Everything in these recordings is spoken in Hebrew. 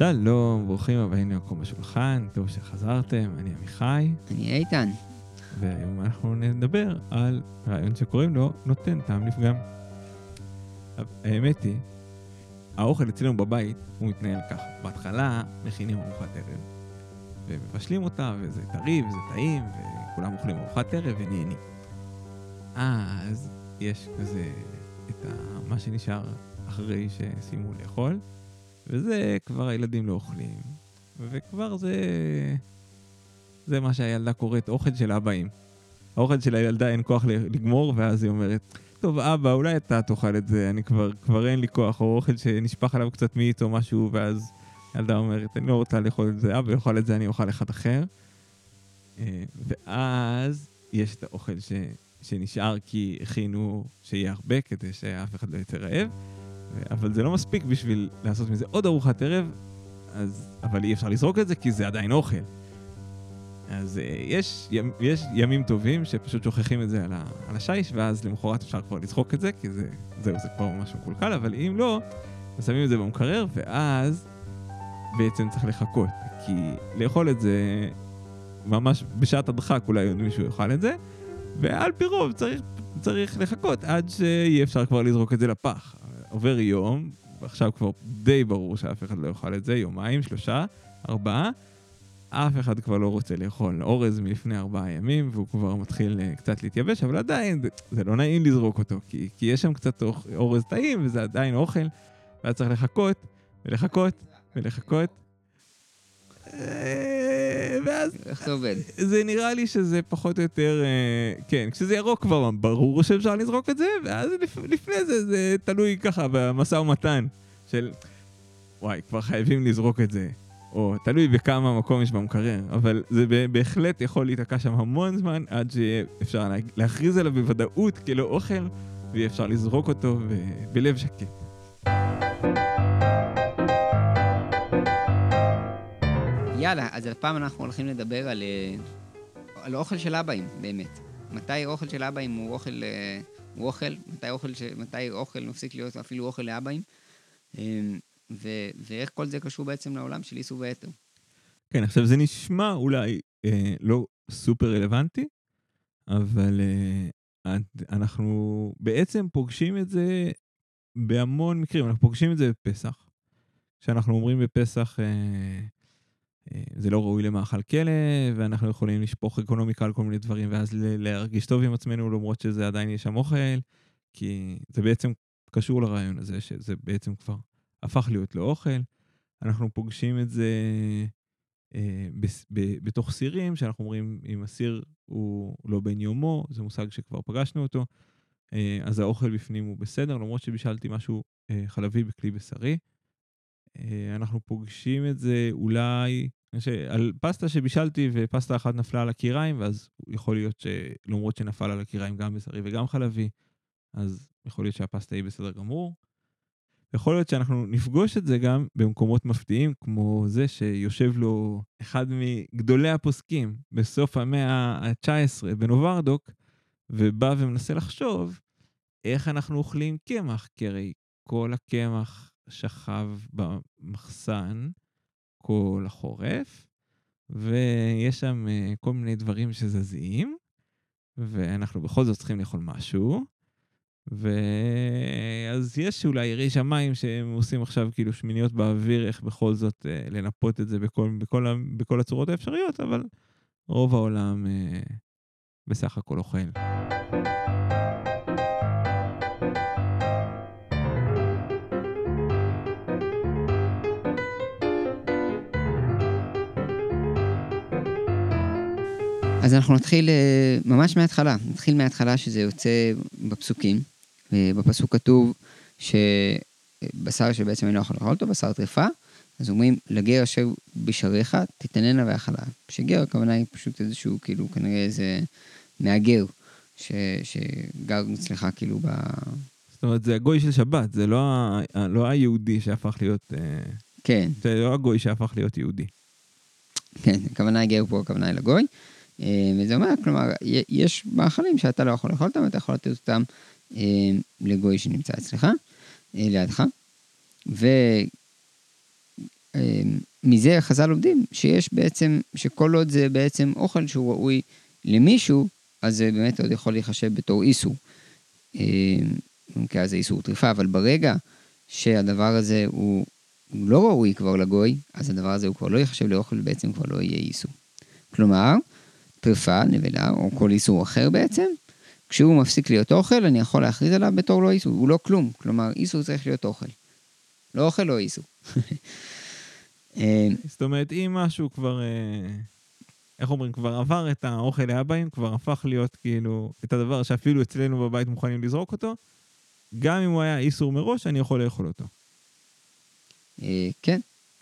שלום, ברוכים הבאים למקום בשולחן, טוב שחזרתם, אני עמיחי, אני איתן. והיום אנחנו נדבר על רעיון שקוראים לו נותן טעם לפגם. האמת היא, האוכל אצלנו בבית הוא מתנהל ככה, בהתחלה מכינים ארוחת ערב, ומבשלים אותה, וזה טרי וזה טעים, וכולם אוכלים ארוחת ערב ונהנים. אז יש כזה את ה- מה שנשאר אחרי שסיימו לאכול, וזה כבר הילדים לא אוכלים, וכבר זה... זה מה שהילדה קוראת אוכל של אבאים. האוכל של הילדה אין כוח לגמור, ואז היא אומרת, טוב אבא, אולי אתה תאכל את זה, אני כבר, כבר אין לי כוח, או אוכל שנשפך עליו קצת מיץ או משהו, ואז ילדה אומרת, אני לא רוצה לאכול את זה, אבא יאכל את זה, אני אוכל אחד אחר. אה, ואז יש את האוכל ש... שנשאר כי הכינו שיהיה הרבה כדי שאף אחד לא יצא רעב, אבל זה לא מספיק בשביל לעשות מזה עוד ארוחת ערב, אז, אבל אי אפשר לזרוק את זה כי זה עדיין אוכל. אז אה, יש, יש ימים טובים שפשוט שוכחים את זה על, ה, על השיש, ואז למחרת אפשר כבר לצחוק את זה, כי זה, זהו, זה כבר ממש מקולקל, אבל אם לא, אז שמים את זה במקרר, ואז בעצם צריך לחכות. כי לאכול את זה ממש בשעת הדחק אולי עוד מישהו יאכל את זה, ועל פי רוב צריך, צריך לחכות עד שיהיה אפשר כבר לזרוק את זה לפח. עובר יום, ועכשיו כבר די ברור שאף אחד לא יאכל את זה, יומיים, שלושה, ארבעה. אף אחד כבר לא רוצה לאכול אורז מלפני ארבעה ימים, והוא כבר מתחיל אה, קצת להתייבש, אבל עדיין זה, לא נעים לזרוק אותו, כי, כי יש שם קצת אורז טעים, וזה עדיין אוכל, ואז צריך לחכות, ולחכות, ולחכות. אה, ואז איך זה עובד? זה נראה לי שזה פחות או יותר, אה, כן, כשזה ירוק כבר ברור שאפשר לזרוק את זה, ואז לפ, לפני זה זה תלוי ככה במשא ומתן של וואי, כבר חייבים לזרוק את זה, או תלוי בכמה מקום יש במקרר, אבל זה בהחלט יכול להיתקע שם המון זמן עד שיהיה אפשר לה, להכריז עליו בוודאות כלא אוכל, ויהיה אפשר לזרוק אותו בלב שקט. יאללה, אז הפעם אנחנו הולכים לדבר על, אה, על אוכל של אבאים, באמת. מתי אוכל של אבאים הוא אוכל, אה, הוא אוכל, מתי אוכל, ש... מתי אוכל מפסיק להיות אפילו אוכל לאבאים, אה, ו... ואיך כל זה קשור בעצם לעולם של איסור ואתר. כן, עכשיו זה נשמע אולי אה, לא סופר רלוונטי, אבל אה, אנחנו בעצם פוגשים את זה בהמון מקרים, אנחנו פוגשים את זה בפסח. כשאנחנו אומרים בפסח, אה, זה לא ראוי למאכל כלא, ואנחנו יכולים לשפוך אקונומיקה על כל מיני דברים, ואז להרגיש טוב עם עצמנו, למרות שזה עדיין יש שם אוכל, כי זה בעצם קשור לרעיון הזה, שזה בעצם כבר הפך להיות לאוכל. אנחנו פוגשים את זה אה, בס- ב- בתוך סירים, שאנחנו אומרים אם הסיר הוא לא בן יומו, זה מושג שכבר פגשנו אותו, אה, אז האוכל בפנים הוא בסדר, למרות שבישלתי משהו אה, חלבי בכלי בשרי. אה, אנחנו פוגשים את זה אולי על פסטה שבישלתי ופסטה אחת נפלה על הקיריים, ואז יכול להיות שלמרות שנפל על הקיריים גם בשרי וגם חלבי, אז יכול להיות שהפסטה היא בסדר גמור. יכול להיות שאנחנו נפגוש את זה גם במקומות מפתיעים, כמו זה שיושב לו אחד מגדולי הפוסקים בסוף המאה ה-19 בנוברדוק, ובא ומנסה לחשוב איך אנחנו אוכלים קמח, כי הרי כל הקמח שכב במחסן כל החורף, ויש שם אה, כל מיני דברים שזזים, ואנחנו בכל זאת צריכים לאכול משהו. ואז יש אולי יראי שמיים שהם עושים עכשיו כאילו שמיניות באוויר, איך בכל זאת אה, לנפות את זה בכל, בכל, בכל הצורות האפשריות, אבל רוב העולם אה, בסך הכל אוכל. אז אנחנו נתחיל אה, ממש מההתחלה, נתחיל מההתחלה שזה יוצא בפסוקים. אה, בפסוק כתוב שבשר שבעצם אינו יכול לאכול אותו, בשר טרפה, אז אומרים, לגר אשר בשעריך תתננה ואכלה. שגר הכוונה היא פשוט איזשהו, כאילו, כנראה איזה מהגר, ש, שגר אצלך כאילו ב... זאת אומרת, זה הגוי של שבת, זה לא, ה- לא היהודי שהפך להיות... אה, כן, זה לא הגוי שהפך להיות יהודי. כן, הכוונה היא גר פה, הכוונה היא לגוי. אה, וזה אומר, כלומר, יש מאכלים שאתה לא יכול לאכול אותם, אתה יכול לתת אותם אה, לגוי שנמצא אצלך, אה, לידך. מזה חז"ל לומדים שיש בעצם, שכל עוד זה בעצם אוכל שהוא ראוי למישהו, אז זה באמת עוד יכול להיחשב בתור איסור. כי אז זה איסור טריפה, אבל ברגע שהדבר הזה הוא לא ראוי כבר לגוי, אז הדבר הזה הוא כבר לא ייחשב לאוכל ובעצם כבר לא יהיה איסור. כלומר, טריפה, נבלה או כל איסור אחר בעצם, כשהוא מפסיק להיות אוכל, אני יכול להכריז עליו בתור לא איסור, הוא לא כלום. כלומר, איסור צריך להיות אוכל. לא אוכל, לא איסור. אה, זאת אומרת, אם משהו כבר, אה, איך אומרים, כבר עבר את האוכל לאבאים, כבר הפך להיות כאילו את הדבר שאפילו אצלנו בבית מוכנים לזרוק אותו, גם אם הוא היה איסור מראש, אני יכול לאכול אותו. אה, כן,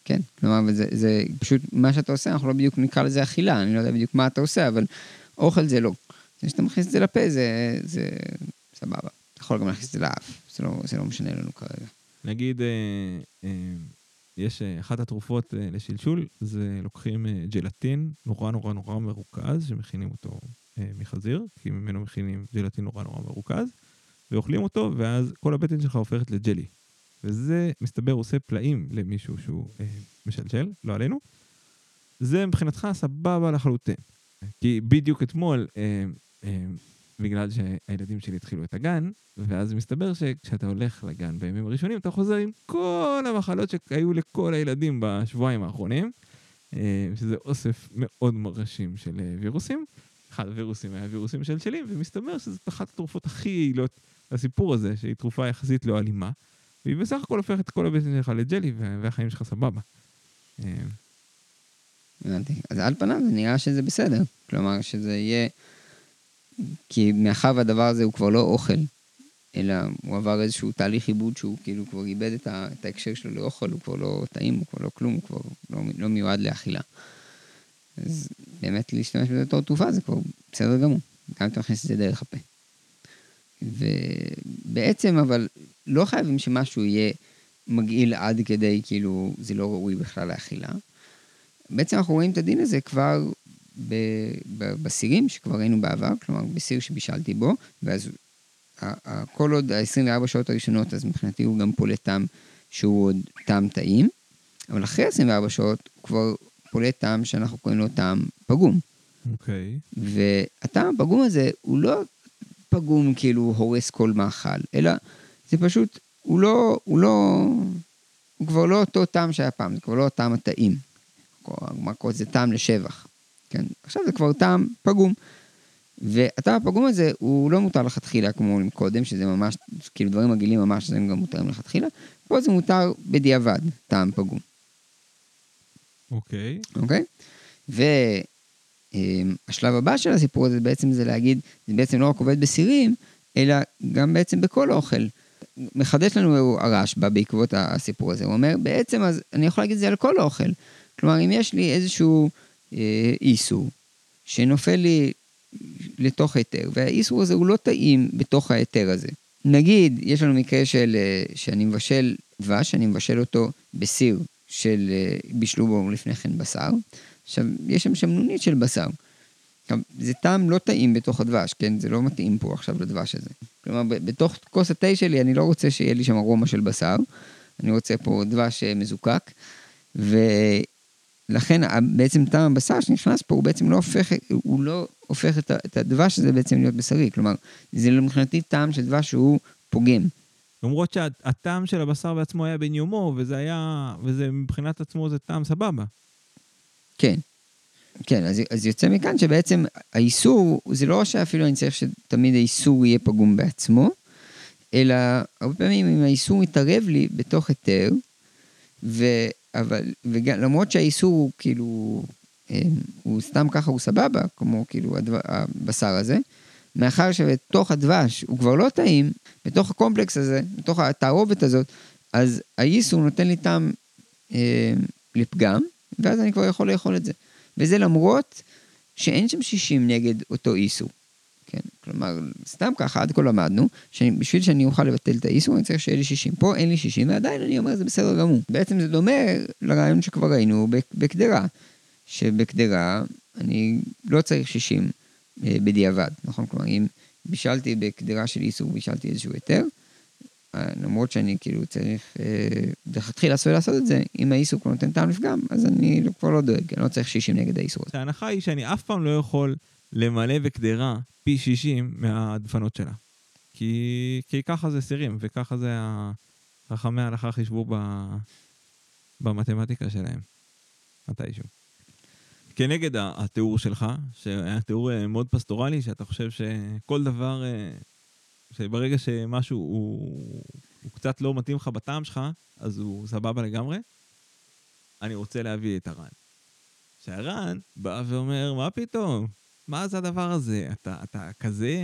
כן. כלומר, זה, זה פשוט מה שאתה עושה, אנחנו לא בדיוק נקרא לזה אכילה, אני לא יודע בדיוק מה אתה עושה, אבל אוכל זה לא. זה שאתה מכניס את זה לפה, זה, זה סבבה. אתה יכול גם להכניס את זה לאף, זה לא, זה לא משנה לנו כרגע. נגיד, אה, אה, יש אה, אחת התרופות אה, לשלשול, זה לוקחים אה, ג'לטין נורא נורא נורא מרוכז, שמכינים אותו אה, מחזיר, כי ממנו מכינים ג'לטין נורא נורא מרוכז, ואוכלים אותו, ואז כל הבטן שלך הופכת לג'לי. וזה, מסתבר, עושה פלאים למישהו שהוא אה, משלשל, לא עלינו. זה מבחינתך סבבה לחלוטין. כי בדיוק אתמול, אה, אה, בגלל שהילדים שלי התחילו את הגן, ואז מסתבר שכשאתה הולך לגן בימים הראשונים, אתה חוזר עם כל המחלות שהיו לכל הילדים בשבועיים האחרונים, אה, שזה אוסף מאוד מרשים של אה, וירוסים. אחד הווירוסים היה וירוסים שלשלים, ומסתבר שזאת אחת התרופות הכי יעילות לסיפור הזה, שהיא תרופה יחסית לא אלימה, והיא בסך הכל הופכת את כל הבטן שלך לג'לי, והחיים שלך סבבה. אה, הבנתי. אז על פניו זה נראה שזה בסדר. כלומר, שזה יהיה... כי מאחר והדבר הזה הוא כבר לא אוכל, אלא הוא עבר איזשהו תהליך עיבוד שהוא כאילו כבר איבד את, ה, את ההקשר שלו לאוכל, הוא כבר לא טעים, הוא כבר לא כלום, הוא כבר לא, לא מיועד לאכילה. אז באמת להשתמש בזה בתור תרופה זה כבר בסדר גמור, גם אם אתה מכניס את זה דרך הפה. ובעצם אבל לא חייבים שמשהו יהיה מגעיל עד כדי כאילו זה לא ראוי בכלל לאכילה. בעצם אנחנו רואים את הדין הזה כבר בסירים שכבר ראינו בעבר, כלומר בסיר שבישלתי בו, ואז כל עוד ה-24 שעות הראשונות, אז מבחינתי הוא גם פולט טעם שהוא עוד טעם טעים, אבל אחרי 24 שעות הוא כבר פולט טעם שאנחנו קוראים לו טעם פגום. אוקיי. Okay. והטעם הפגום הזה הוא לא פגום כאילו הורס כל מאכל, אלא זה פשוט, הוא לא, הוא לא, הוא כבר לא אותו טעם שהיה פעם, זה כבר לא הטעם הטעים. מה קורה? זה טעם לשבח. כן? עכשיו זה כבר טעם פגום. והטעם הפגום הזה הוא לא מותר לכתחילה כמו קודם, שזה ממש, כאילו דברים מגעילים ממש, זה גם מותרים לכתחילה. פה זה מותר בדיעבד, טעם פגום. אוקיי. Okay. אוקיי? Okay? והשלב הבא של הסיפור הזה בעצם זה להגיד, זה בעצם לא רק עובד בסירים, אלא גם בעצם בכל אוכל. מחדש לנו הרשב"א בעקבות הסיפור הזה, הוא אומר, בעצם אז אני יכול להגיד את זה על כל אוכל. כלומר, אם יש לי איזשהו אה, איסור שנופל לי לתוך היתר, והאיסור הזה הוא לא טעים בתוך ההיתר הזה. נגיד, יש לנו מקרה של, אה, שאני מבשל דבש, אני מבשל אותו בסיר של אה, בישלו בו לפני כן בשר. עכשיו, יש שם שמנונית של בשר. עכשיו, זה טעם לא טעים בתוך הדבש, כן? זה לא מתאים פה עכשיו לדבש הזה. כלומר, בתוך כוס התה שלי אני לא רוצה שיהיה לי שם ארומה של בשר, אני רוצה פה דבש מזוקק, ו... לכן בעצם טעם הבשר שנכנס פה הוא בעצם לא הופך, הוא לא הופך את הדבש הזה בעצם להיות בשרי, כלומר זה מבחינתי טעם של דבש שהוא פוגם. למרות שהטעם של הבשר בעצמו היה בן יומו, וזה היה, וזה מבחינת עצמו זה טעם סבבה. כן, כן, אז, אז יוצא מכאן שבעצם האיסור, זה לא שאפילו אני צריך שתמיד האיסור יהיה פגום בעצמו, אלא הרבה פעמים אם האיסור מתערב לי בתוך היתר, ו... אבל, וגם, למרות שהאיסור הוא כאילו, אה, הוא סתם ככה, הוא סבבה, כמו כאילו הדבר, הבשר הזה, מאחר שבתוך הדבש הוא כבר לא טעים, בתוך הקומפלקס הזה, בתוך התערובת הזאת, אז האיסור נותן לי טעם אה, לפגם, ואז אני כבר יכול לאכול את זה. וזה למרות שאין שם 60 נגד אותו איסור. כן? כלומר, סתם ככה, עד כה למדנו, שבשביל שאני אוכל לבטל את האיסור, אני צריך שיהיה לי 60. פה אין לי 60, ועדיין אני אומר, זה בסדר גמור. בעצם זה דומה לרעיון שכבר ראינו בקדרה, שבקדרה אני לא צריך 60 אה, בדיעבד, נכון? כלומר, אם בישלתי בקדרה של איסור, בישלתי איזשהו היתר, למרות שאני כאילו צריך, לכתחילה עשוי לעשות את זה, אם האיסור כבר נותן טעם לפגם, אז אני לא- כבר לא דואג, אני לא צריך 60 נגד האיסור הזה. ההנחה היא שאני אף פעם לא יכול למלא בקדרה פי 60 מהדפנות שלה. כי, כי ככה זה סירים, וככה זה חכמי ההלכה חישבו ב, במתמטיקה שלהם, מתישהו. כנגד התיאור שלך, שהיה תיאור אה, מאוד פסטורלי, שאתה חושב שכל דבר, אה, שברגע שמשהו הוא, הוא קצת לא מתאים לך בטעם שלך, אז הוא סבבה לגמרי, אני רוצה להביא את הר"ן. שהר"ן בא ואומר, מה פתאום? מה זה הדבר הזה? אתה, אתה כזה...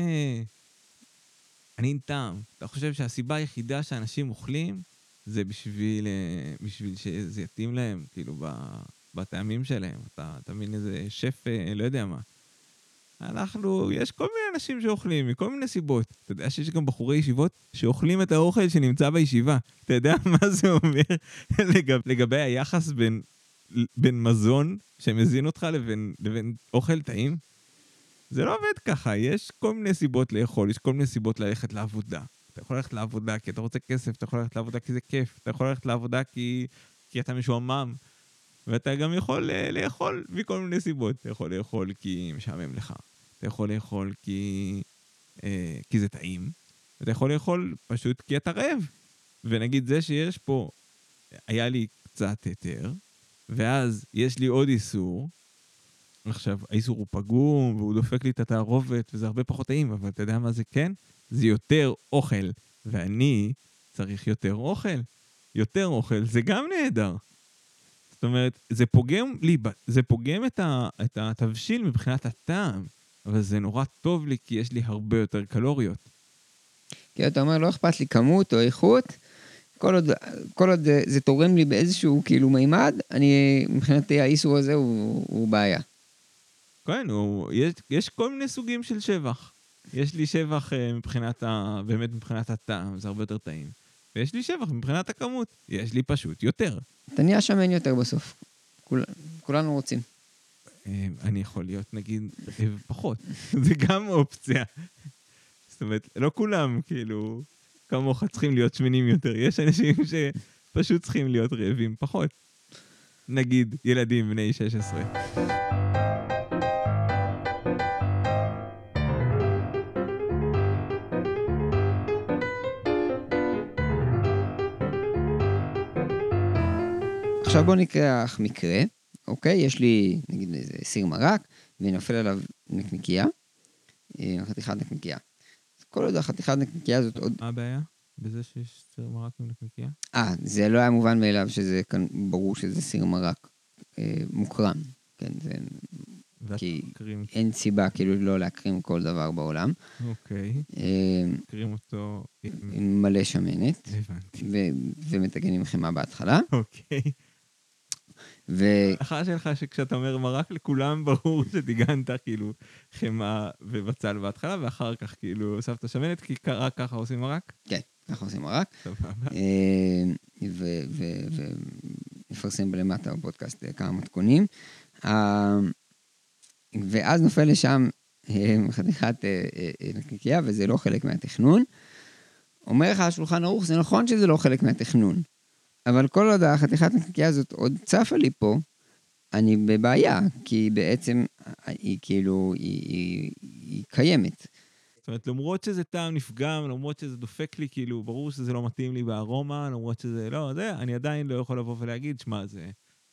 אני עם טעם. אתה חושב שהסיבה היחידה שאנשים אוכלים זה בשביל, אה, בשביל שזה יתאים להם, כאילו, בטעמים שלהם. אתה, אתה מבין איזה שף, אה, לא יודע מה. אנחנו, יש כל מיני אנשים שאוכלים מכל מיני סיבות. אתה יודע שיש גם בחורי ישיבות שאוכלים את האוכל שנמצא בישיבה. אתה יודע מה זה אומר לגב, לגבי היחס בין, בין מזון שמזין אותך לבין, לבין אוכל טעים? זה לא עובד ככה, יש כל מיני סיבות לאכול, יש כל מיני סיבות ללכת לעבודה. אתה יכול ללכת לעבודה כי אתה רוצה כסף, אתה יכול ללכת לעבודה כי זה כיף, אתה יכול ללכת לעבודה כי, כי אתה משועמם, ואתה גם יכול אה, לאכול מכל מיני סיבות. אתה יכול לאכול כי משעמם לך, אתה יכול לאכול כי, אה, כי זה טעים, ואתה יכול לאכול פשוט כי אתה רעב. ונגיד זה שיש פה, היה לי קצת היתר, ואז יש לי עוד איסור, עכשיו, האיסור הוא פגום, והוא דופק לי את התערובת, וזה הרבה פחות טעים, אבל אתה יודע מה זה כן? זה יותר אוכל, ואני צריך יותר אוכל. יותר אוכל, זה גם נהדר. זאת אומרת, זה פוגם לי, זה פוגם את, ה, את התבשיל מבחינת הטעם, אבל זה נורא טוב לי, כי יש לי הרבה יותר קלוריות. כי אתה אומר, לא אכפת לי כמות או איכות, כל עוד, כל עוד זה, זה תורם לי באיזשהו כאילו מימד, אני, מבחינתי האיסור הזה הוא, הוא בעיה. כן, הוא, יש, יש כל מיני סוגים של שבח. יש לי שבח אה, מבחינת ה... באמת מבחינת הטעם, זה הרבה יותר טעים. ויש לי שבח מבחינת הכמות, יש לי פשוט יותר. אתה נהיה שמן יותר בסוף. כול, כולנו רוצים. אה, אני יכול להיות נגיד רעב פחות, זה גם אופציה. זאת אומרת, לא כולם כאילו כמוך צריכים להיות שמנים יותר, יש אנשים שפשוט צריכים להיות רעבים פחות. נגיד ילדים בני 16. עכשיו בוא ניקח מקרה, אוקיי? יש לי נגיד איזה סיר מרק, ונופל עליו נקניקייה, אה, חתיכת נקניקייה. אז כל עוד החתיכת נקניקייה הזאת עוד... מה הבעיה? בזה שיש סיר מרק עם נקניקייה? אה, זה לא היה מובן מאליו שזה כאן, ברור שזה סיר מרק אה, מוקרן. כן, זה... כי קרים, אין סיבה כאילו לא להקרים כל דבר בעולם. אוקיי, אה, קרים אותו עם... עם מלא שמנת, הבנתי. ו- ומטגנים חמאה בהתחלה. אוקיי. ו... ההנחה שלך שכשאתה אומר מרק לכולם ברור שטיגנת כאילו חמאה ובצל בהתחלה ואחר כך כאילו הוספת שמנת כי רק ככה עושים מרק? כן, ככה עושים מרק. סבבה. ונפרסם בלמטה בפודקאסט אה, כמה מתכונים. אה, ואז נופל לשם אה, חתיכת אה, אה, אה, נקניקייה, וזה לא חלק מהתכנון. אומר לך השולחן ערוך, זה נכון שזה לא חלק מהתכנון, אבל כל עוד החתיכת נקניקייה הזאת עוד צפה לי פה, אני בבעיה, כי בעצם היא כאילו, היא, היא, היא קיימת. זאת אומרת, למרות שזה טעם נפגם, למרות שזה דופק לי, כאילו, ברור שזה לא מתאים לי בארומה, למרות שזה לא, זה, אני עדיין לא יכול לבוא ולהגיד, שמע, זה,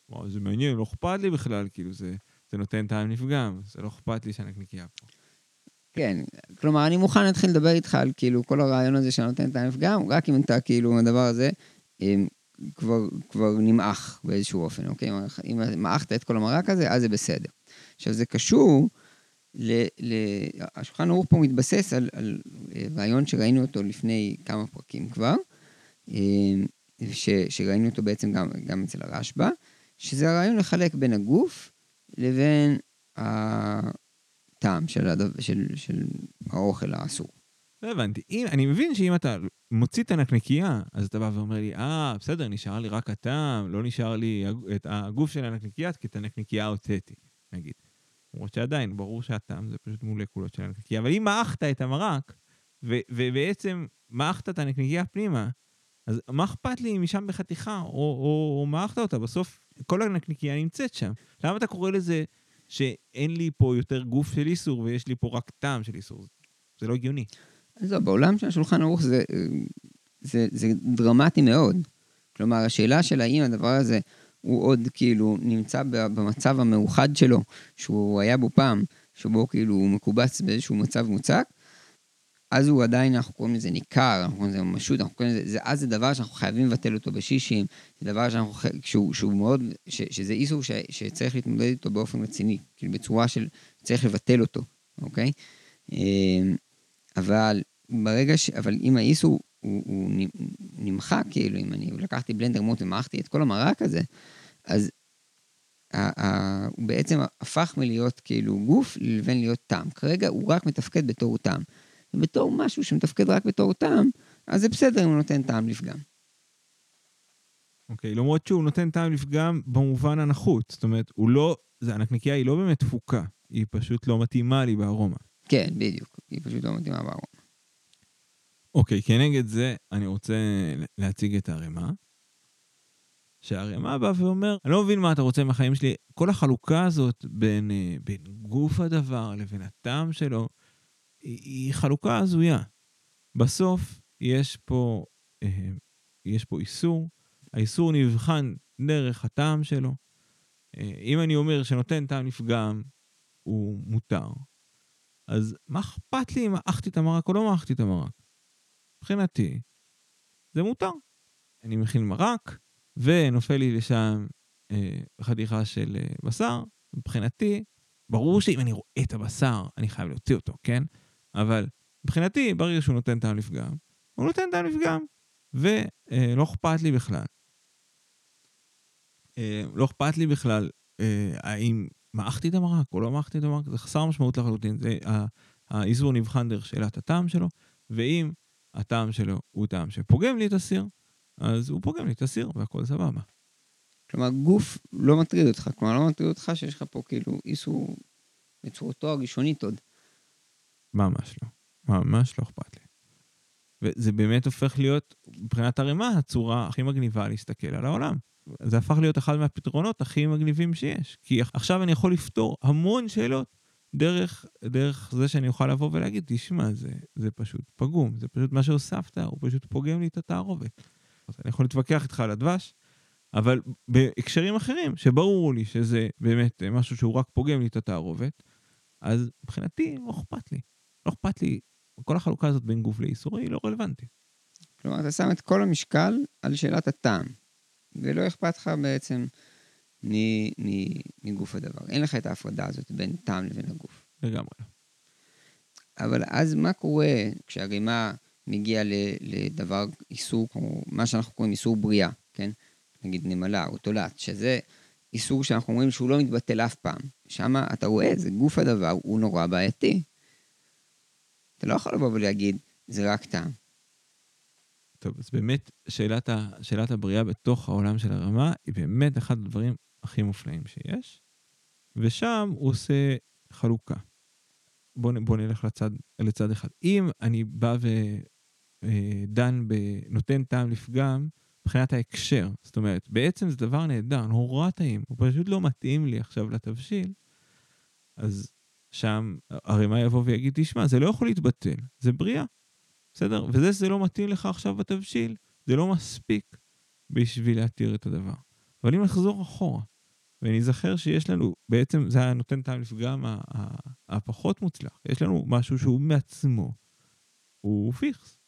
וואו, זה מעניין, לא אכפת לי בכלל, כאילו, זה, זה נותן טעם נפגם, זה לא אכפת לי שהנקניקייה פה. כן, כלומר, אני מוכן להתחיל לדבר איתך על כאילו כל הרעיון הזה שנותן את המפגם, רק אם אתה כאילו, הדבר הזה אם, כבר, כבר נמעך באיזשהו אופן, אוקיי? אם מעכת את כל המרק הזה, אז זה בסדר. עכשיו, זה קשור, ל, ל, השולחן ערוך פה מתבסס על, על אה, רעיון שראינו אותו לפני כמה פרקים כבר, אה, ש, שראינו אותו בעצם גם, גם אצל הרשב"א, שזה הרעיון לחלק בין הגוף לבין הטעם של, הדבר, של, של האוכל האסור. לא הבנתי. אם, אני מבין שאם אתה מוציא את הנקניקייה, אז אתה בא ואומר לי, אה, בסדר, נשאר לי רק הטעם, לא נשאר לי את הגוף של הנקניקייה, כי את הנקניקייה הוצאתי, נגיד. למרות שעדיין, ברור שהטעם זה פשוט מולקולות של הנקניקייה. אבל אם מעכת את המרק, ו- ובעצם מעכת את הנקניקייה פנימה, אז מה אכפת לי אם משם בחתיכה, או, או, או מעכת אותה? בסוף כל הנקניקייה נמצאת שם. למה אתה קורא לזה שאין לי פה יותר גוף של איסור ויש לי פה רק טעם של איסור? זה לא הגיוני. אז לא, בעולם של השולחן ערוך זה, זה, זה דרמטי מאוד. כלומר, השאלה של האם הדבר הזה הוא עוד כאילו נמצא במצב המאוחד שלו, שהוא היה בו פעם, שבו כאילו הוא מקובץ באיזשהו מצב מוצק, אז הוא עדיין, אנחנו קוראים לזה ניכר, אנחנו קוראים לזה ממשות, אנחנו קוראים לזה, זה, אז זה דבר שאנחנו חייבים לבטל אותו בשישים, זה דבר שאנחנו, שהוא, שהוא מאוד, ש, שזה איסור ש, שצריך להתמודד איתו באופן רציני, כאילו בצורה של, צריך לבטל אותו, אוקיי? אבל ברגע ש... אבל אם האיסור הוא, הוא נמחק, כאילו, אם אני לקחתי בלנדר מוט ומערכתי את כל המרק הזה, אז הוא בעצם הפך מלהיות כאילו גוף לבין להיות טעם. כרגע הוא רק מתפקד בתור טעם. ובתור משהו שמתפקד רק בתור טעם, אז זה בסדר אם הוא נותן טעם לפגם. אוקיי, okay, למרות שהוא נותן טעם לפגם במובן הנחות. זאת אומרת, הוא לא, זה, הנקניקייה היא לא באמת תפוקה, היא פשוט לא מתאימה לי בארומה. כן, בדיוק, היא פשוט לא מתאימה בארומה. אוקיי, okay, כנגד זה אני רוצה להציג את הערימה. שהערימה בא ואומר, אני לא מבין מה אתה רוצה מהחיים שלי. כל החלוקה הזאת בין, אה, בין גוף הדבר לבין הטעם שלו, היא, היא חלוקה הזויה. בסוף יש פה, אה, יש פה איסור, האיסור נבחן דרך הטעם שלו. אה, אם אני אומר שנותן טעם לפגם, הוא מותר. אז מה אכפת לי אם מעכתי את המרק או לא מעכתי את המרק? מבחינתי, זה מותר. אני מכין מרק, ונופל לי לשם אה, חתיכה של אה, בשר, מבחינתי, ברור שאם אני רואה את הבשר, אני חייב להוציא אותו, כן? אבל מבחינתי, ברגע שהוא נותן טעם לפגם, הוא נותן טעם לפגם, ולא אה, אכפת לי בכלל. אה, לא אכפת לי בכלל אה, האם מעכתי את המרק או לא מעכתי את המרק, זה חסר משמעות לחלוטין. זה, האיזור נבחן דרך שאלת הטעם שלו, ואם הטעם שלו הוא טעם שפוגם לי את הסיר, אז הוא פוגם לי את הסיר והכל סבבה. כלומר, גוף לא מטריד אותך, כלומר, לא מטריד אותך שיש לך פה כאילו איסור בצורתו הראשונית עוד. ממש לא. ממש לא אכפת לי. וזה באמת הופך להיות, מבחינת ערימה, הצורה הכי מגניבה להסתכל על העולם. זה הפך להיות אחד מהפתרונות הכי מגניבים שיש. כי עכשיו אני יכול לפתור המון שאלות דרך, דרך זה שאני אוכל לבוא ולהגיד, תשמע, זה, זה פשוט פגום, זה פשוט מה שהוספת, הוא פשוט פוגם לי את התערובת. אז אני יכול להתווכח איתך על הדבש, אבל בהקשרים אחרים, שברור לי שזה באמת משהו שהוא רק פוגם לי את התערובת, אז מבחינתי לא אכפת לי. לא אכפת לי, כל החלוקה הזאת בין גוף לאיסור היא לא רלוונטית. כלומר, אתה שם את כל המשקל על שאלת הטעם, ולא אכפת לך בעצם מגוף הדבר. אין לך את ההפרדה הזאת בין טעם לבין הגוף. לגמרי. אבל אז מה קורה כשהרימה מגיעה לדבר איסור, כמו מה שאנחנו קוראים איסור בריאה, כן? נגיד נמלה או תולעת, שזה איסור שאנחנו אומרים שהוא לא מתבטל אף פעם. שם אתה רואה, זה גוף הדבר, הוא נורא בעייתי. אתה לא יכול לבוא ולהגיד, זה רק טעם. טוב, אז באמת, שאלת, ה, שאלת הבריאה בתוך העולם של הרמה היא באמת אחד הדברים הכי מופלאים שיש, ושם הוא עושה חלוקה. בואו בוא נלך לצד, לצד אחד. אם אני בא ודן בנותן טעם לפגם, מבחינת ההקשר, זאת אומרת, בעצם זה דבר נהדר, נורא טעים, הוא פשוט לא מתאים לי עכשיו לתבשיל, אז שם הרימה יבוא ויגיד, תשמע, זה לא יכול להתבטל, זה בריאה, בסדר? וזה שזה לא מתאים לך עכשיו בתבשיל, זה לא מספיק בשביל להתיר את הדבר. אבל אם נחזור אחורה, ונזכר שיש לנו, בעצם זה היה נותן טעם לפגם הפחות מוצלח. יש לנו משהו שהוא מעצמו, הוא פיכס.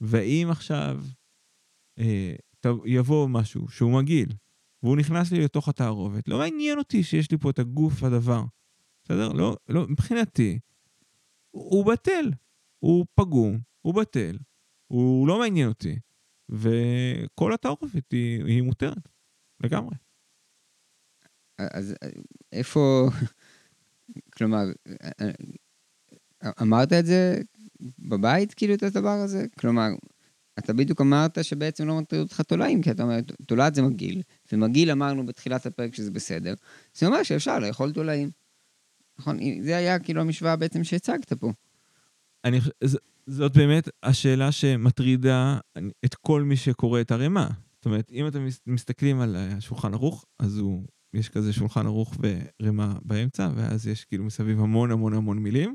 ואם עכשיו אה, יבוא משהו שהוא מגעיל, והוא נכנס לי לתוך התערובת, לא מעניין אותי שיש לי פה את הגוף הדבר. בסדר? לא, לא, מבחינתי, הוא בטל. הוא פגום, הוא בטל, הוא לא מעניין אותי, וכל התערובת היא, היא מותרת, לגמרי. אז איפה, כלומר, אמרת את זה בבית, כאילו, את הדבר הזה? כלומר, אתה בדיוק אמרת שבעצם לא מטריד אותך תולעים, כי אתה אומר, תולעת זה מגעיל, ומגעיל אמרנו בתחילת הפרק שזה בסדר, זה אומר שאפשר לאכול תולעים. נכון? זה היה כאילו המשוואה בעצם שהצגת פה. אני חושב, זאת באמת השאלה שמטרידה את כל מי שקורא את הרמ"א. זאת אומרת, אם אתם מסתכלים על השולחן ערוך, אז הוא, יש כזה שולחן ערוך ורמ"א באמצע, ואז יש כאילו מסביב המון המון המון מילים.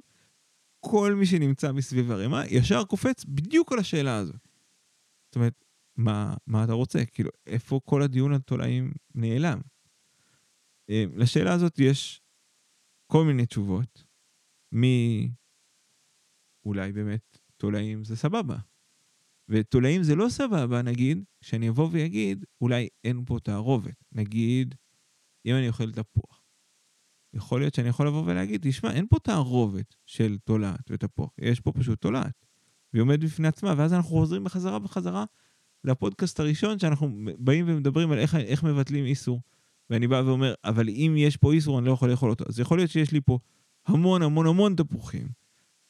כל מי שנמצא מסביב הרמ"א ישר קופץ בדיוק על השאלה הזו. זאת אומרת, מה, מה אתה רוצה? כאילו, איפה כל הדיון על תולעים נעלם? אה, לשאלה הזאת יש כל מיני תשובות, מאולי באמת תולעים זה סבבה. ותולעים זה לא סבבה, נגיד, שאני אבוא ויגיד, אולי אין פה תערובת. נגיד, אם אני אוכל תפוח. יכול להיות שאני יכול לבוא ולהגיד, תשמע, אין פה תערובת של תולעת ותפוח, יש פה פשוט תולעת. והיא עומדת בפני עצמה, ואז אנחנו חוזרים בחזרה בחזרה לפודקאסט הראשון, שאנחנו באים ומדברים על איך, איך מבטלים איסור. ואני בא ואומר, אבל אם יש פה איסור, אני לא יכול לאכול אותו. אז יכול להיות שיש לי פה המון המון המון תפוחים,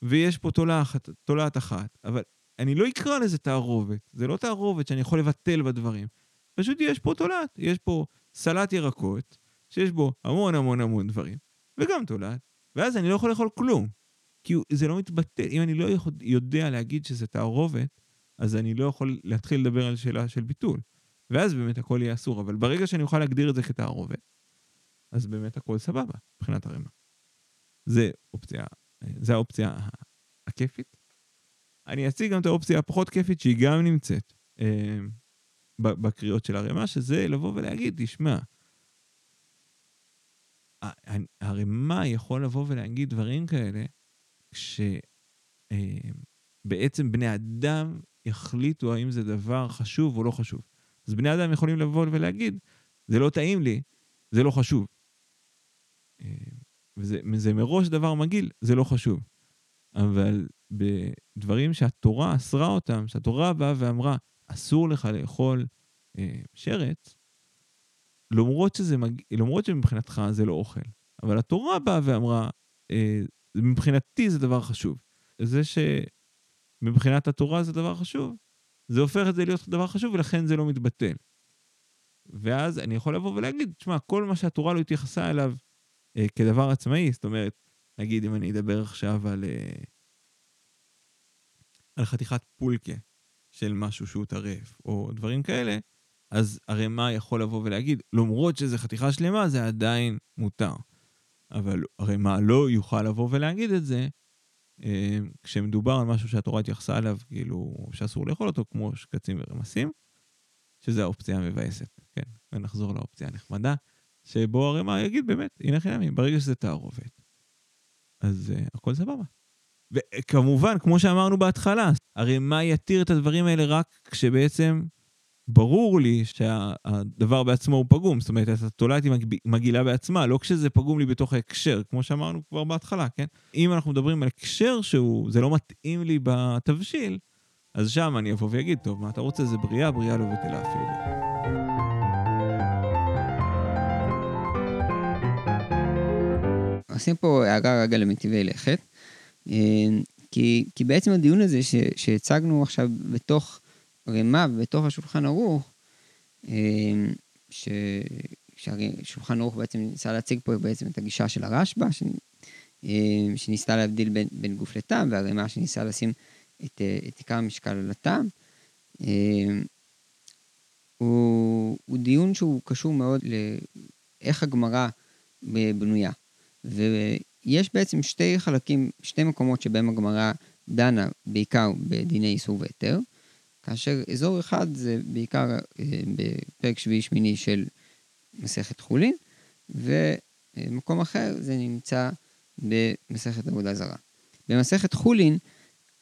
ויש פה תולעת, תולעת אחת, אבל אני לא אקרא לזה תערובת. זה לא תערובת שאני יכול לבטל בדברים. פשוט יש פה תולעת, יש פה סלט ירקות, שיש בו המון המון המון דברים, וגם תולעת, ואז אני לא יכול לאכול כלום. כי זה לא מתבטל. אם אני לא יודע להגיד שזה תערובת, אז אני לא יכול להתחיל לדבר על שאלה של ביטול. ואז באמת הכל יהיה אסור. אבל ברגע שאני אוכל להגדיר את זה כתערובת, אז באמת הכל סבבה, מבחינת הרמ"א. זה אופציה, זה האופציה הכיפית. אני אציג גם את האופציה הפחות כיפית, שהיא גם נמצאת אה, בקריאות של הרמ"א, שזה לבוא ולהגיד, תשמע, הרמ"א יכול לבוא ולהגיד דברים כאלה, כשבעצם אה, בני אדם יחליטו האם זה דבר חשוב או לא חשוב. אז בני אדם יכולים לבוא ולהגיד, זה לא טעים לי, זה לא חשוב. אה, וזה זה מראש דבר מגעיל, זה לא חשוב. אבל בדברים שהתורה אסרה אותם, שהתורה באה ואמרה, אסור לך לאכול אה, שרץ, למרות, שזה מג... למרות שמבחינתך זה לא אוכל. אבל התורה באה ואמרה, אה, מבחינתי זה דבר חשוב. זה שמבחינת התורה זה דבר חשוב, זה הופך את זה להיות דבר חשוב ולכן זה לא מתבטל. ואז אני יכול לבוא ולהגיד, תשמע, כל מה שהתורה לא התייחסה אליו כדבר עצמאי, זאת אומרת, נגיד אם אני אדבר עכשיו על, אה, על חתיכת פולקה של משהו שהוא טרף, או דברים כאלה, אז הרי מה יכול לבוא ולהגיד, למרות שזה חתיכה שלמה, זה עדיין מותר. אבל הרי מה לא יוכל לבוא ולהגיד את זה, אה, כשמדובר על משהו שהתורה התייחסה אליו, כאילו, שאסור לאכול אותו, כמו שקצים ורמסים, שזה האופציה המבאסת, כן? ונחזור לאופציה הנחמדה, שבו הרי מה יגיד באמת, הנה חינמי, ברגע שזה תערובת, אז uh, הכל סבבה. וכמובן, כמו שאמרנו בהתחלה, הרי מה יתיר את הדברים האלה רק כשבעצם ברור לי שהדבר בעצמו הוא פגום. זאת אומרת, התולעת היא מגעילה בעצמה, לא כשזה פגום לי בתוך ההקשר, כמו שאמרנו כבר בהתחלה, כן? אם אנחנו מדברים על הקשר שהוא, זה לא מתאים לי בתבשיל, אז שם אני אבוא ואגיד, טוב, מה אתה רוצה? זה בריאה, בריאה לא בטלה אפילו. עושים פה הערה רגע למטיבי לכת, אה, כי, כי בעצם הדיון הזה שהצגנו עכשיו בתוך רמה בתוך השולחן ערוך, אמ, ש... ששולחן ערוך בעצם ניסה להציג פה בעצם את הגישה של הרשב"א, ש... אמ, שניסתה להבדיל בין, בין גוף לטעם, והרמה שניסה לשים את, את עיקר המשקל על הטעם. הוא, הוא דיון שהוא קשור מאוד לאיך הגמרא בנויה. ויש בעצם שתי חלקים, שתי מקומות שבהם הגמרא דנה בעיקר בדיני איסור והיתר. כאשר אזור אחד זה בעיקר אה, בפרק שביעי-שמיני של מסכת חולין, ומקום אחר זה נמצא במסכת עבודה זרה. במסכת חולין,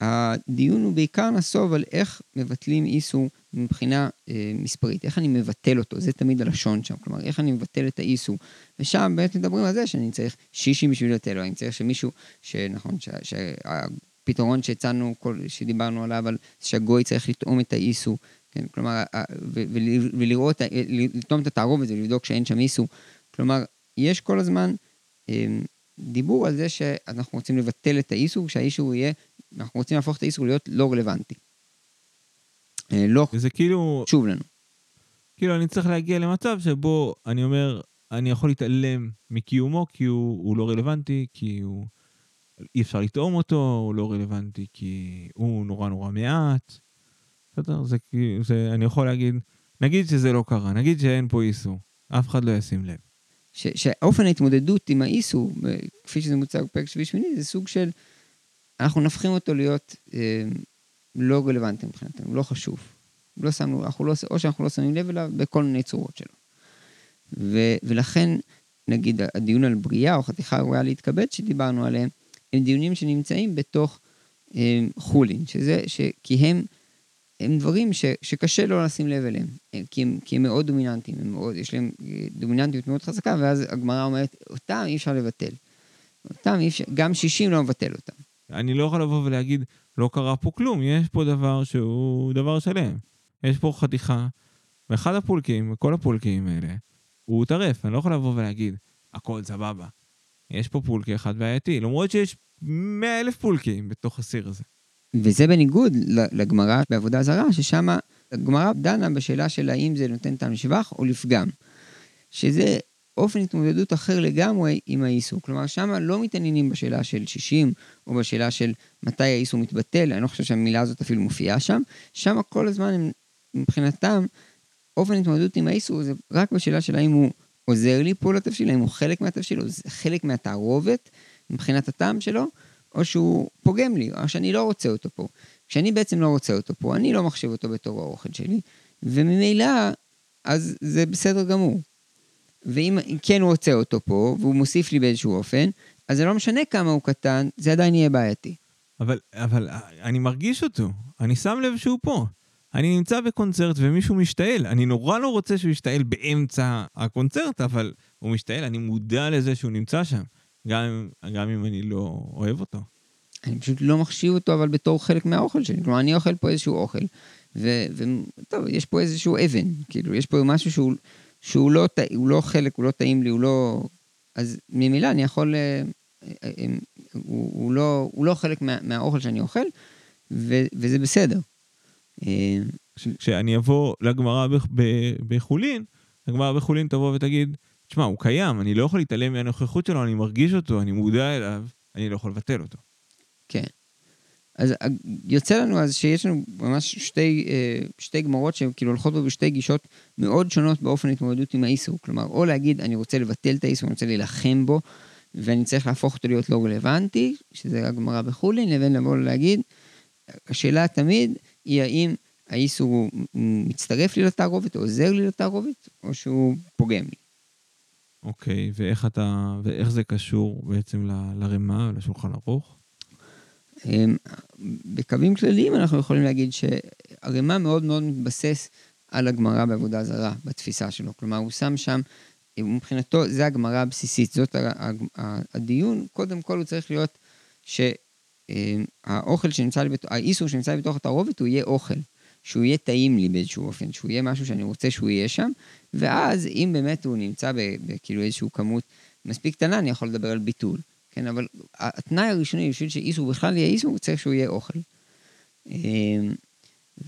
הדיון הוא בעיקר נסוב על איך מבטלים איסור מבחינה אה, מספרית, איך אני מבטל אותו, זה תמיד הלשון שם, כלומר, איך אני מבטל את האיסור. ושם באמת מדברים על זה שאני צריך שישים בשביל לבטל, או אני צריך שמישהו, שנכון, שה, שה, הפתרון שהצענו, שדיברנו עליו, על שהגוי צריך לטעום את האיסו, כן, כלומר, ולראות, לטעום את התערובת ולבדוק שאין שם איסו. כלומר, יש כל הזמן אמ, דיבור על זה שאנחנו רוצים לבטל את האיסו, שהאיסו יהיה, אנחנו רוצים להפוך את האיסו להיות לא רלוונטי. אה, לא זה כאילו... חשוב לנו. כאילו, אני צריך להגיע למצב שבו אני אומר, אני יכול להתעלם מקיומו כי הוא, הוא לא רלוונטי, כי הוא... אי אפשר לטעום אותו, הוא לא רלוונטי כי הוא נורא נורא מעט. בסדר? זה, זה, אני יכול להגיד, נגיד שזה לא קרה, נגיד שאין פה איסור, אף אחד לא ישים לב. ש, שאופן ההתמודדות עם האיסור, כפי שזה מוצג בפרק שביעי שמיני, זה סוג של, אנחנו נפחים אותו להיות אה, לא רלוונטי מבחינתנו, לא חשוב. לא שמנו, אנחנו לא, או שאנחנו לא שמים לב אליו בכל מיני צורות שלו. ו, ולכן, נגיד, הדיון על בריאה או חתיכה ראויה להתכבד שדיברנו עליהם, הם דיונים שנמצאים בתוך אה, חולין, שזה, ש, כי הם, הם דברים ש, שקשה לא לשים לב אליהם, כי הם, כי הם מאוד דומיננטיים, הם מאוד, יש להם אה, דומיננטיות מאוד חזקה, ואז הגמרא אומרת, אותם אי אפשר לבטל. אותם אי אפשר, גם 60 לא מבטל אותם. אני לא יכול לבוא ולהגיד, לא קרה פה כלום, יש פה דבר שהוא דבר שלם. יש פה חתיכה, ואחד הפולקים, כל הפולקים האלה, הוא טרף, אני לא יכול לבוא ולהגיד, הכל סבבה. יש פה פולקי אחד בעייתי, למרות שיש מאה אלף פולקים בתוך הסיר הזה. וזה בניגוד לגמרא בעבודה זרה, ששם הגמרא דנה בשאלה של האם זה נותן טעם לשבח או לפגם. שזה אופן התמודדות אחר לגמרי עם האיסור. כלומר, שם לא מתעניינים בשאלה של 60, או בשאלה של מתי האיסור מתבטל, אני לא חושב שהמילה הזאת אפילו מופיעה שם. שם כל הזמן הם, מבחינתם, אופן התמודדות עם האיסור זה רק בשאלה של האם הוא עוזר לי פה לתבשיל, האם הוא חלק מהתבשיל, או זה חלק מהתערובת מבחינת הטעם שלו, או שהוא פוגם לי, או שאני לא רוצה אותו פה. כשאני בעצם לא רוצה אותו פה, אני לא מחשיב אותו בתור האוכל שלי, וממילא, אז זה בסדר גמור. ואם כן הוא רוצה אותו פה, והוא מוסיף לי באיזשהו אופן, אז זה לא משנה כמה הוא קטן, זה עדיין יהיה בעייתי. אבל, אבל אני מרגיש אותו, אני שם לב שהוא פה. אני נמצא בקונצרט ומישהו משתעל, אני נורא לא רוצה שהוא ישתעל באמצע הקונצרט, אבל הוא משתעל, אני מודע לזה שהוא נמצא שם, גם, גם אם אני לא אוהב אותו. אני פשוט לא מחשיב אותו, אבל בתור חלק מהאוכל שלי. כלומר, אני אוכל פה איזשהו אוכל, וטוב, יש פה איזשהו אבן, כאילו, יש פה משהו שהוא, שהוא לא, הוא לא חלק, הוא לא טעים לי, הוא לא... אז ממילא אני יכול... אה, אה, אה, הוא, הוא, לא, הוא לא חלק מה, מהאוכל שאני אוכל, ו, וזה בסדר. כשאני אבוא לגמרא בחולין, הגמרא בחולין תבוא ותגיד, תשמע, הוא קיים, אני לא יכול להתעלם מהנוכחות שלו, אני מרגיש אותו, אני מודע אליו, אני לא יכול לבטל אותו. כן. אז אה, יוצא לנו אז שיש לנו ממש שתי, אה, שתי גמרות שכאילו הולכות בו בשתי גישות מאוד שונות באופן התמודדות עם האיסור. כלומר, או להגיד, אני רוצה לבטל את האיסור, אני רוצה להילחם בו, ואני צריך להפוך אותו להיות לא רלוונטי, שזה הגמרא בחולין, לבין לבוא ולהגיד, השאלה תמיד היא האם האיסור מצטרף לי לתערובת, או עוזר לי לתערובת, או שהוא פוגם לי. אוקיי, okay, ואיך אתה, ואיך זה קשור בעצם ל, לרמה ולשולחן ערוך? בקווים כלליים אנחנו יכולים להגיד שהרמה מאוד מאוד מתבסס על הגמרא בעבודה זרה, בתפיסה שלו. כלומר, הוא שם שם, מבחינתו, זה הגמרא הבסיסית, זאת הדיון, קודם כל הוא צריך להיות שהאוכל שנמצא לי, האיסור שנמצא בתוך התערובת הוא יהיה אוכל. שהוא יהיה טעים לי באיזשהו אופן, שהוא יהיה משהו שאני רוצה שהוא יהיה שם, ואז אם באמת הוא נמצא בכאילו איזושהי כמות מספיק קטנה, אני יכול לדבר על ביטול. כן, אבל התנאי הראשוני בשביל שאיסור בכלל יהיה איסור, צריך שהוא יהיה אוכל. אמ,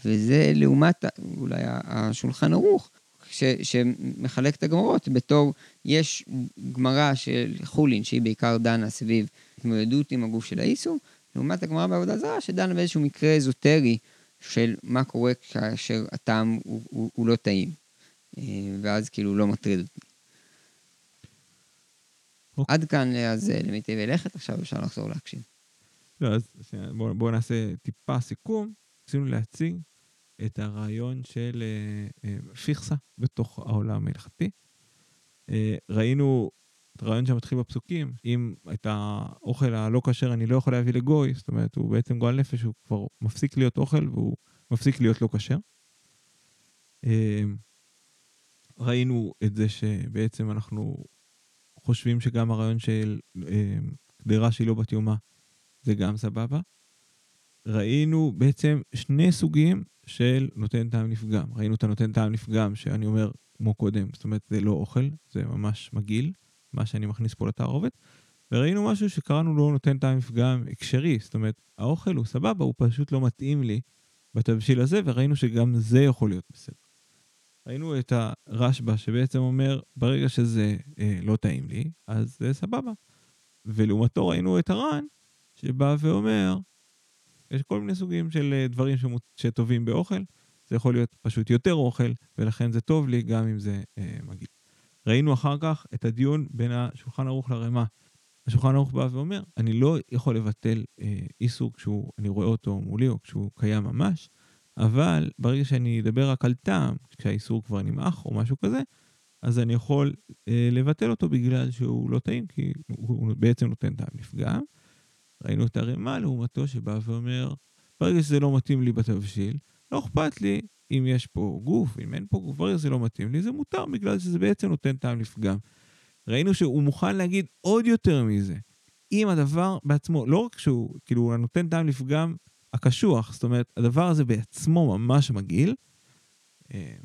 וזה לעומת אולי השולחן ערוך, ש, שמחלק את הגמרות בתור, יש גמרא של חולין, שהיא בעיקר דנה סביב התמודדות עם הגוף של האיסור, לעומת הגמרא בעבודה זרה, שדנה באיזשהו מקרה אזוטרי של מה קורה כאשר הטעם הוא, הוא, הוא לא טעים, אה, ואז כאילו לא מטריד אותי. אוקיי. עד כאן, אז אה, למיטב לכת, עכשיו אפשר לחזור להקשיב. לא, אז בואו בוא נעשה טיפה סיכום. רצינו להציג את הרעיון של אה, אה, פיכסה בתוך העולם ההלכתי. אה, ראינו את הרעיון שמתחיל בפסוקים, אם את האוכל הלא כשר אני לא יכול להביא לגוי, זאת אומרת, הוא בעצם גועל נפש, הוא כבר מפסיק להיות אוכל והוא מפסיק להיות לא כשר. אה, ראינו את זה שבעצם אנחנו חושבים שגם הרעיון של קדרה שהיא לא בת יומה זה גם סבבה. ראינו בעצם שני סוגים של נותן טעם לפגם. ראינו את הנותן טעם לפגם, שאני אומר, כמו קודם, זאת אומרת, זה לא אוכל, זה ממש מגעיל, מה שאני מכניס פה לתערובת. וראינו משהו שקראנו לו נותן טעם לפגם הקשרי, זאת אומרת, האוכל הוא סבבה, הוא פשוט לא מתאים לי בתבשיל הזה, וראינו שגם זה יכול להיות בסדר. ראינו את הרשב"א שבעצם אומר, ברגע שזה אה, לא טעים לי, אז זה סבבה. ולעומתו ראינו את הר"ן, שבא ואומר, יש כל מיני סוגים של אה, דברים שמות... שטובים באוכל, זה יכול להיות פשוט יותר אוכל, ולכן זה טוב לי גם אם זה אה, מגעיל. ראינו אחר כך את הדיון בין השולחן ערוך לרמה. השולחן ערוך בא ואומר, אני לא יכול לבטל אה, איסור כשאני רואה אותו מולי או כשהוא קיים ממש, אבל ברגע שאני אדבר רק על טעם, כשהאיסור כבר נמעך או משהו כזה, אז אני יכול אה, לבטל אותו בגלל שהוא לא טעים, כי הוא, הוא בעצם נותן טעם לפגם. ראינו את הרמה לעומתו שבא ואומר, ברגע שזה לא מתאים לי בתבשיל, לא אכפת לי אם יש פה גוף, אם אין פה גוף, ברגע שזה לא מתאים לי, זה מותר בגלל שזה בעצם נותן טעם לפגם. ראינו שהוא מוכן להגיד עוד יותר מזה. אם הדבר בעצמו, לא רק שהוא, כאילו, הוא נותן טעם לפגם הקשוח, זאת אומרת, הדבר הזה בעצמו ממש מגעיל, אה,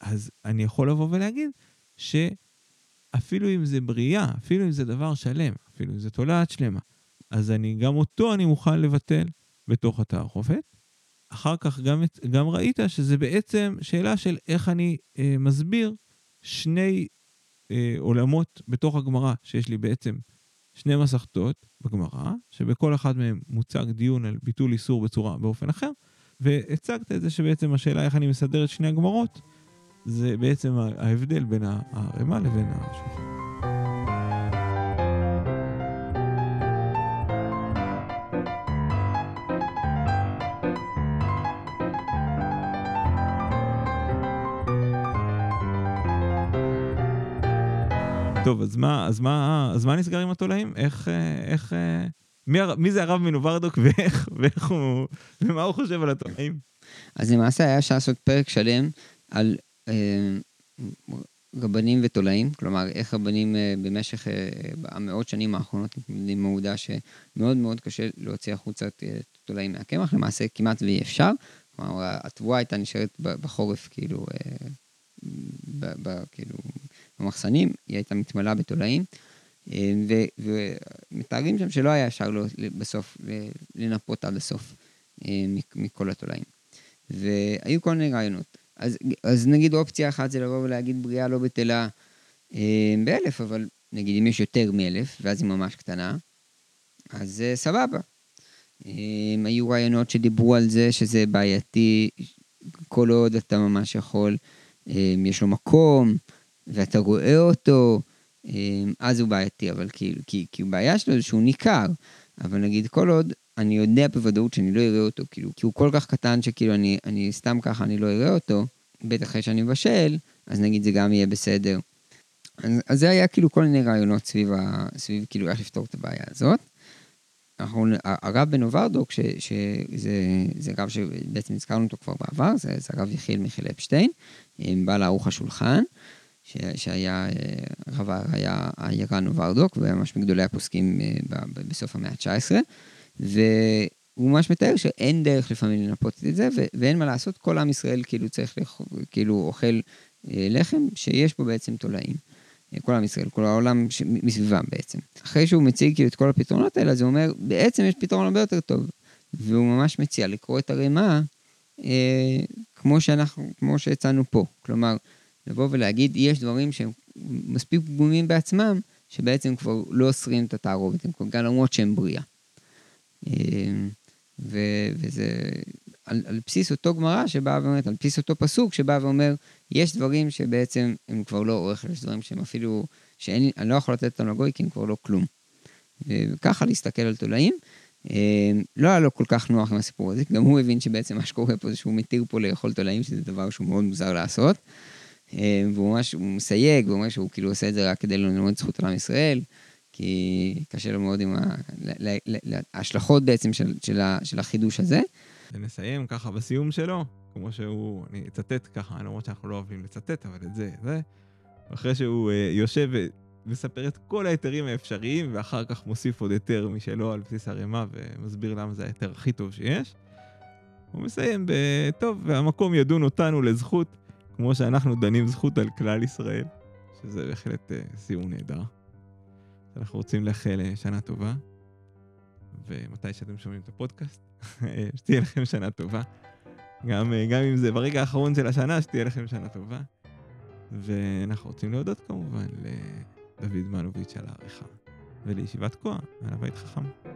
אז אני יכול לבוא ולהגיד שאפילו אם זה בריאה, אפילו אם זה דבר שלם, אפילו אם זה תולעת שלמה, אז אני, גם אותו אני מוכן לבטל בתוך התערוכת. אחר כך גם, גם ראית שזה בעצם שאלה של איך אני אה, מסביר שני אה, עולמות בתוך הגמרא, שיש לי בעצם שני מסכתות בגמרא, שבכל אחד מהם מוצג דיון על ביטול איסור בצורה באופן אחר, והצגת את זה שבעצם השאלה איך אני מסדר את שני הגמרות, זה בעצם ההבדל בין הערימה לבין השולחן. טוב, אז מה, אז מה, אז מה נסגר עם התולעים? איך, איך, מי, מי זה הרב מנוברדוק ואיך, ואיך הוא, ומה הוא חושב על התולעים? אז למעשה היה אפשר לעשות פרק שלם על אה, רבנים ותולעים, כלומר, איך רבנים אה, במשך אה, המאות שנים האחרונות מתמודדים עם העובדה שמאוד מאוד קשה להוציא החוצה את תולעים מהקמח, למעשה כמעט ואי אפשר. כלומר, התבואה הייתה נשארת בחורף, כאילו, אה, ב, ב, כאילו, במחסנים, היא הייתה מתמלאה בתולעים, אה, ומתארים שם שלא היה אפשר בסוף לנפות עד הסוף אה, מכל התולעים. והיו כל מיני רעיונות. אז, אז נגיד אופציה אחת זה לבוא ולהגיד בריאה לא בטלה אה, באלף, אבל נגיד אם יש יותר מאלף, ואז היא ממש קטנה, אז סבבה. היו רעיונות שדיברו על זה שזה בעייתי כל עוד אתה ממש יכול, יש לו מקום, ואתה רואה אותו, אמ, אז הוא בעייתי, אבל כאילו, כי, כי בעיה שלו זה שהוא ניכר. אבל נגיד, כל עוד אני יודע בוודאות שאני לא אראה אותו, כאילו, כי הוא כל כך קטן שכאילו אני, אני סתם ככה אני לא אראה אותו, בטח אחרי שאני מבשל, אז נגיד זה גם יהיה בסדר. אז, אז זה היה כאילו כל מיני רעיונות סביב, ה, סביב כאילו איך לפתור את הבעיה הזאת. אנחנו, הרב בנוברדוק, שזה רב שבעצם הזכרנו אותו כבר בעבר, זה, זה הרב יחיאל מיכאל אפשטיין, בעל ערוך השולחן. שהיה, אה, רב היה הירן וורדוק, והיה ממש מגדולי הפוסקים אה, בסוף המאה ה-19, והוא ממש מתאר שאין דרך לפעמים לנפות את זה, ואין מה לעשות, כל עם ישראל כאילו צריך, כאילו אוכל אה, לחם שיש בו בעצם תולעים. כל עם ישראל, כל העולם מסביבם בעצם. אחרי שהוא מציג כאילו את כל הפתרונות האלה, אז הוא אומר, בעצם יש פתרון הרבה יותר טוב. והוא ממש מציע לקרוא את הרימה אה, כמו שאנחנו, כמו שהצענו פה. כלומר, לבוא ולהגיד, יש דברים שהם מספיק פגומים בעצמם, שבעצם כבר לא אוסרים את התערובת, הם כבר גם למרות שהם בריאה. אמ, ו- וזה על, על בסיס אותו גמרא שבאה ואומרת, על בסיס אותו פסוק שבא ואומר, יש דברים שבעצם הם כבר לא אוכל, יש דברים שהם אפילו, שאני לא יכול לתת אותם לגוי כי הם כבר לא כלום. וככה להסתכל על תולעים. אמ, לא היה לו כל כך נוח עם הסיפור הזה, גם הוא הבין שבעצם מה שקורה פה זה שהוא מתיר פה לאכול תולעים, שזה דבר שהוא מאוד מוזר לעשות. אה, והוא ממש, מסייג, הוא אומר שהוא כאילו עושה את זה רק כדי ללמוד זכות על עם ישראל, כי קשה לו מאוד עם ההשלכות בעצם של, של, של החידוש הזה. ונסיים ככה בסיום שלו, כמו שהוא, אני אצטט ככה, למרות שאנחנו לא אוהבים לצטט, אבל את זה, זה. אחרי שהוא uh, יושב ומספר את כל ההיתרים האפשריים, ואחר כך מוסיף עוד היתר משלו על בסיס ערימה, ומסביר למה זה ההיתר הכי טוב שיש. הוא מסיים ב... טוב, והמקום ידון אותנו לזכות כמו שאנחנו דנים זכות על כלל ישראל, שזה בהחלט uh, סיום נהדר. אנחנו רוצים לאחל uh, שנה טובה, ומתי שאתם שומעים את הפודקאסט, שתהיה לכם שנה טובה. גם, uh, גם אם זה ברגע האחרון של השנה, שתהיה לכם שנה טובה. ואנחנו רוצים להודות כמובן לדוד מלוביץ' על העריכה, ולישיבת כוח על הבית חכם.